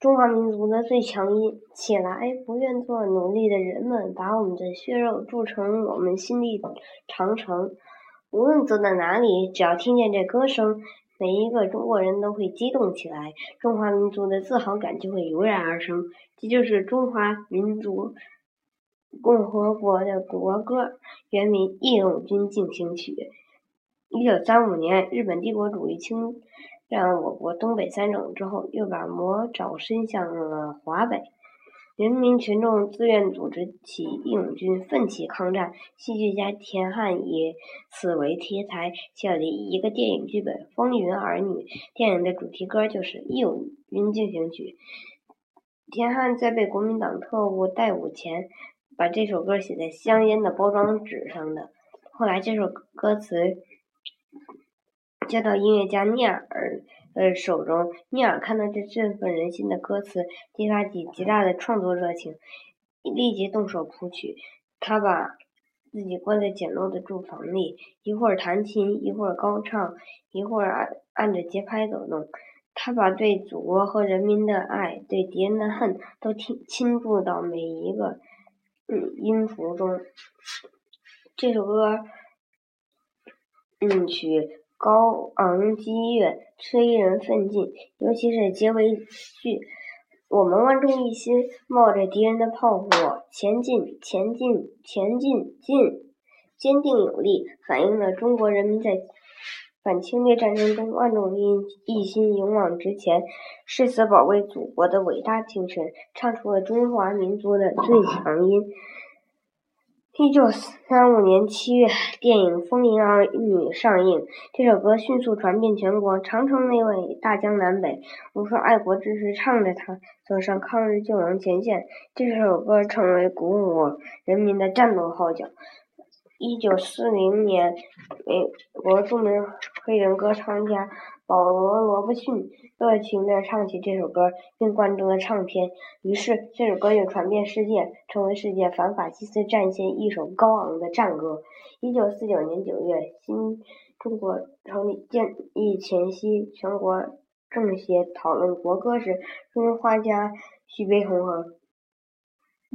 中华民族的最强音。起来，不愿做奴隶的人们，把我们的血肉铸成我们心里长城。无论走到哪里，只要听见这歌声，每一个中国人都会激动起来，中华民族的自豪感就会油然而生。这就是中华民族共和国的国歌，原名《义勇军进行曲》。一九三五年，日本帝国主义侵占我国东北三省之后，又把魔爪伸向了华北。人民群众自愿组织起义勇军，奋起抗战。戏剧家田汉以此为题材，写了一个电影剧本《风云儿女》。电影的主题歌就是《义勇军进行曲》。田汉在被国民党特务逮捕前，把这首歌写在香烟的包装纸上的。后来，这首歌词。交到音乐家聂耳的手中，聂耳看到这振奋人心的歌词，激发起极大的创作热情，立即动手谱曲。他把自己关在简陋的住房里，一会儿弹琴，一会儿高唱，一会儿按按着节拍走动。他把对祖国和人民的爱，对敌人的恨，都倾倾注到每一个嗯音符中。这首歌，嗯曲。高昂激越，催人奋进，尤其是结尾句：“我们万众一心，冒着敌人的炮火前进，前进，前进，进！”坚定有力，反映了中国人民在反侵略战争中万众一一心、勇往直前、誓死保卫祖国的伟大精神，唱出了中华民族的最强音。一九三五年七月，电影《风云儿女》上映，这首歌迅速传遍全国。长城内外大江南北，无数爱国之士唱着它，走上抗日救亡前线。这首歌成为鼓舞人民的战斗号角。一九四零年，美国著名黑人歌唱家保罗·罗伯逊热情地唱起这首歌，并灌注了唱片。于是，这首歌又传遍世界，成为世界反法西斯战线一首高昂的战歌。一九四九年九月，新中国成立建立前夕，全国政协讨论国歌时，中画家徐悲鸿和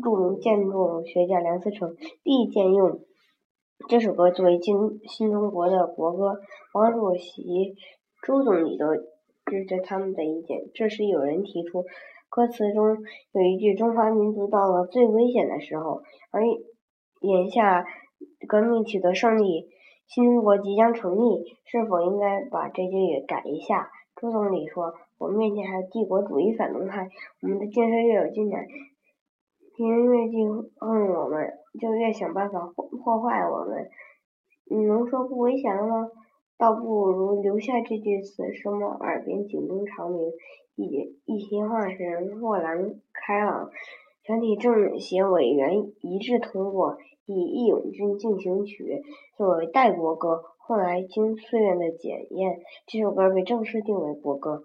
著名建筑学家梁思成立意建用。这首歌作为新新中国的国歌，毛主席、周总理都支持他们的意见。这时有人提出，歌词中有一句“中华民族到了最危险的时候”，而眼下革命取得胜利，新中国即将成立，是否应该把这句也改一下？周总理说：“我面前还有帝国主义反动派，我们的建设越有进展。”敌人越记恨我们，就越想办法破破坏我们。你能说不危险了吗？倒不如留下这句词，使我耳边警钟长鸣。一一席话时豁然开朗，全体政协委员一致通过以《义勇军进行曲》作为代国歌。后来经岁月的检验，这首歌被正式定为国歌。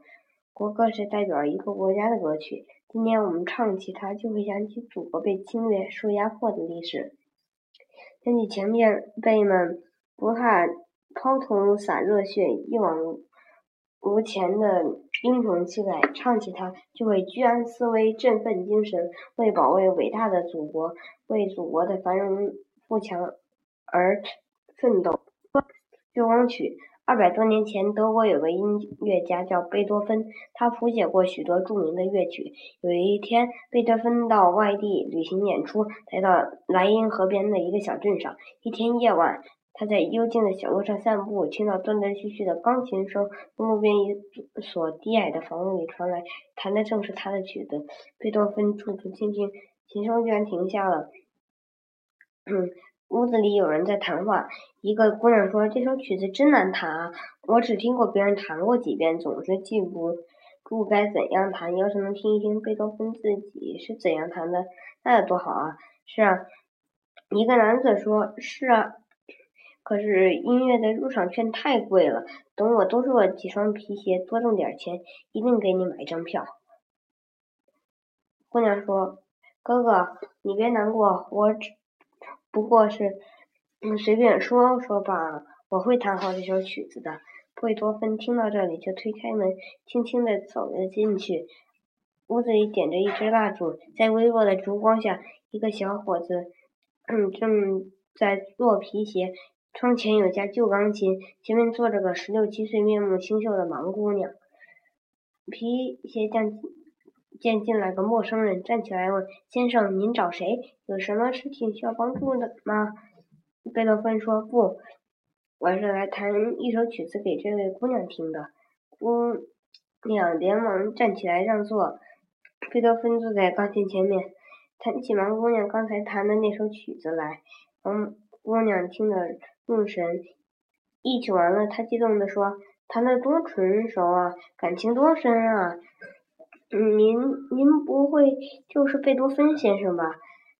国歌是代表一个国家的歌曲。今天我们唱起它，就会想起祖国被侵略、受压迫的历史，想起前辈们不怕抛头洒热血、一往无前的英雄气概。唱起它，就会居安思危、振奋精神，为保卫伟大的祖国、为祖国的繁荣富强而奋斗。月光曲。二百多年前，德国有个音乐家叫贝多芬，他谱写过许多著名的乐曲。有一天，贝多芬到外地旅行演出，来到莱茵河边的一个小镇上。一天夜晚，他在幽静的小路上散步，听到断断续续的钢琴声从路边一所低矮的房屋里传来，弹的正是他的曲子。贝多芬驻足倾听，琴声居然停下了。嗯。屋子里有人在谈话，一个姑娘说：“这首曲子真难弹啊！我只听过别人弹过几遍，总是记不住该怎样弹。要是能听一听贝多芬自己是怎样弹的，那有多好啊！”是啊，一个男子说：“是啊，可是音乐的入场券太贵了。等我多做几双皮鞋，多挣点钱，一定给你买一张票。”姑娘说：“哥哥，你别难过，我只……”不过是，嗯，随便说说罢了。我会弹好这首曲子的。贝多芬听到这里，就推开门，轻轻地走了进去。屋子里点着一支蜡烛，在微弱的烛光下，一个小伙子，嗯，正在做皮鞋。窗前有架旧钢琴，前面坐着个十六七岁、面目清秀的盲姑娘。皮鞋匠见进来个陌生人，站起来问：“先生，您找谁？有什么事情需要帮助的吗？”贝多芬说：“不，我是来弹一首曲子给这位姑娘听的。”姑娘连忙站起来让座。贝多芬坐在钢琴前面，弹起盲姑娘刚才弹的那首曲子来。盲姑娘听得众神。一起完了，他激动地说：“谈得多纯熟啊，感情多深啊！您您不会就是贝多芬先生吧？”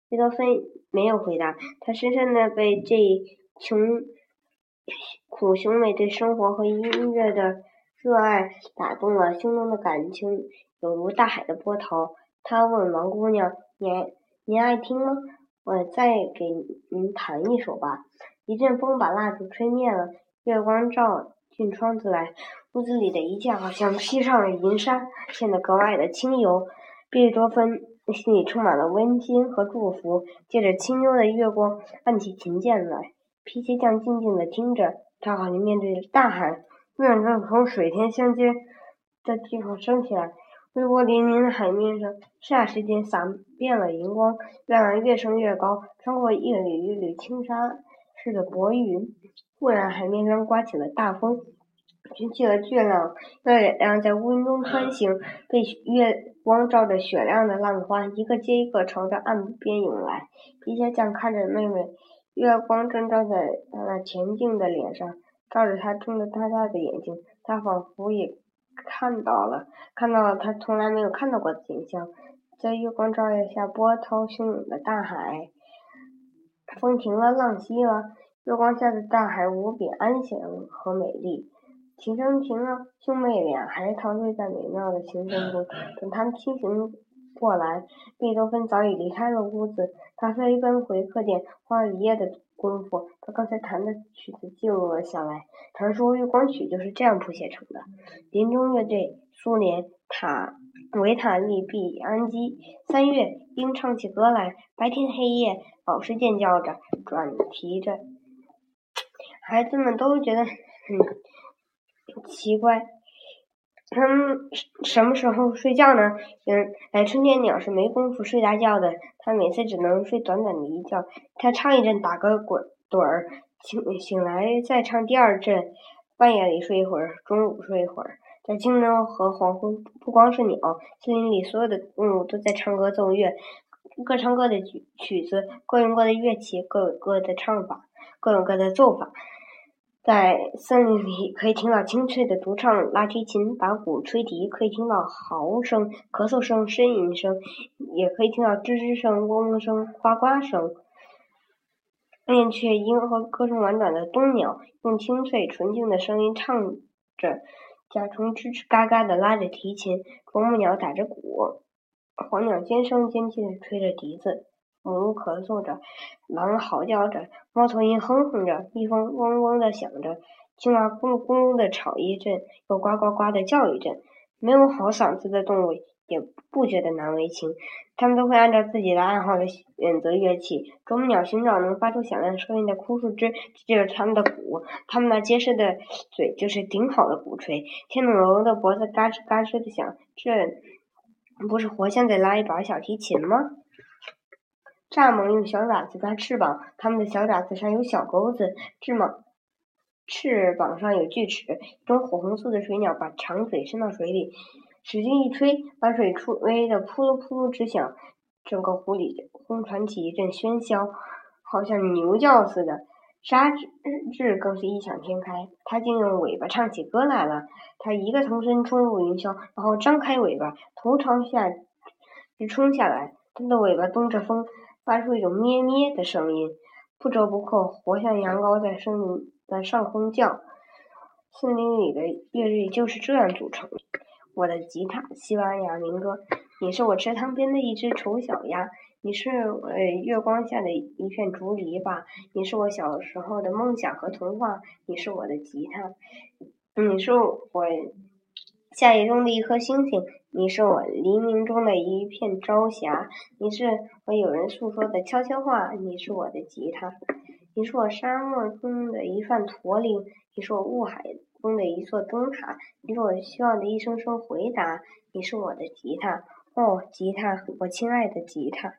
贝多芬没有回答。他深深的被这穷苦雄美对生活和音乐的热爱打动了，胸中的感情。有如大海的波涛，他问王姑娘：“您您爱听吗？我再给您弹一首吧。”一阵风把蜡烛吹灭了，月光照进窗子来，屋子里的一切好像披上了银纱，显得格外的清幽。贝多芬心里充满了温馨和祝福。借着清幽的月光，按起琴键来。皮鞋匠静静地听着，他好像面对着大海。月亮正从水天相接的地方升起来。微波粼粼的海面上，霎时间洒遍了银光。月亮越升越高，穿过一缕一缕轻纱是的薄云。忽然，海面上刮起了大风，卷起了巨浪。月亮在乌云中穿行，被月光照着雪亮的浪花，一个接一个朝着岸边涌来。皮鞋匠看着妹妹，月光正照在她那恬静的脸上，照着她睁着大大的眼睛，他仿佛也。看到了，看到了他从来没有看到过的景象，在月光照耀下，波涛汹涌的大海，风停了，浪息了，月光下的大海无比安详和美丽。琴声停了，兄妹俩还陶醉在美妙的琴声中。等他们清醒过来，贝多芬早已离开了屋子，他飞奔回客店，花一夜的。功夫，把刚才弹的曲子记录了下来。传说《月光曲》就是这样谱写成的。林中乐队，苏联，塔维塔利·毕安基。三月，鹰唱起歌来，白天黑夜，老师尖叫着，转啼着。孩子们都觉得很奇怪。他们什么时候睡觉呢？嗯，哎，春天鸟是没工夫睡大觉的，它每次只能睡短短的一觉。它唱一阵，打个滚盹儿，醒醒来再唱第二阵。半夜里睡一会儿，中午睡一会儿。在清晨和黄昏，不光是鸟，森林里所有的动物都在唱歌奏乐，各唱各的曲曲子，各用各的乐器，各有各的唱法，各有各的奏法。在森林里，可以听到清脆的独唱，拉提琴、打鼓、吹笛；可以听到嚎声、咳嗽声、呻吟声，也可以听到吱吱声、嗡嗡声、呱呱声。燕雀、鹰和歌声婉转的冬鸟，用清脆纯净的声音唱着；甲虫吱吱嘎嘎的拉着提琴，啄木鸟打着鼓，黄鸟尖声尖气地吹着笛子。母鹿咳嗽着，狼嚎叫着，猫头鹰哼哼着，蜜蜂嗡嗡地响着，青蛙咕噜咕噜地吵一阵，又呱呱呱地叫一阵。没有好嗓子的动物也不觉得难为情，它们都会按照自己的爱好来选择乐器。啄木鸟寻找能发出响亮声音的枯树枝，这就是它们的鼓；它们那结实的嘴就是顶好的鼓槌。天龙楼的脖子嘎吱嘎吱的响，这不是活像在拉一把小提琴吗？蚱蜢用小爪子抓翅膀，它们的小爪子上有小钩子，翅膀翅膀上有锯齿。一种火红色的水鸟把长嘴伸到水里，使劲一吹，把水吹得扑噜扑噜直响，整个湖里轰传起一阵喧嚣，好像牛叫似的。沙质更是异想天开，它竟用尾巴唱起歌来了。它一个腾身冲入云霄，然后张开尾巴，头朝下直冲下来，它的尾巴东着风。发出一种咩咩的声音，不折不扣，活像羊羔在森林的上空叫。森林里的乐队就是这样组成。我的吉他，西班牙民歌。你是我池塘边的一只丑小鸭，你是呃月光下的一片竹篱笆，你是我小时候的梦想和童话，你是我的吉他，你是我夏夜中的一颗星星，你是我黎明中的一片朝霞，你是我有人诉说的悄悄话，你是我的吉他，你是我沙漠中的一串驼铃，你是我雾海中的一座灯塔，你是我希望的一声声回答，你是我的吉他，哦，吉他，我亲爱的吉他。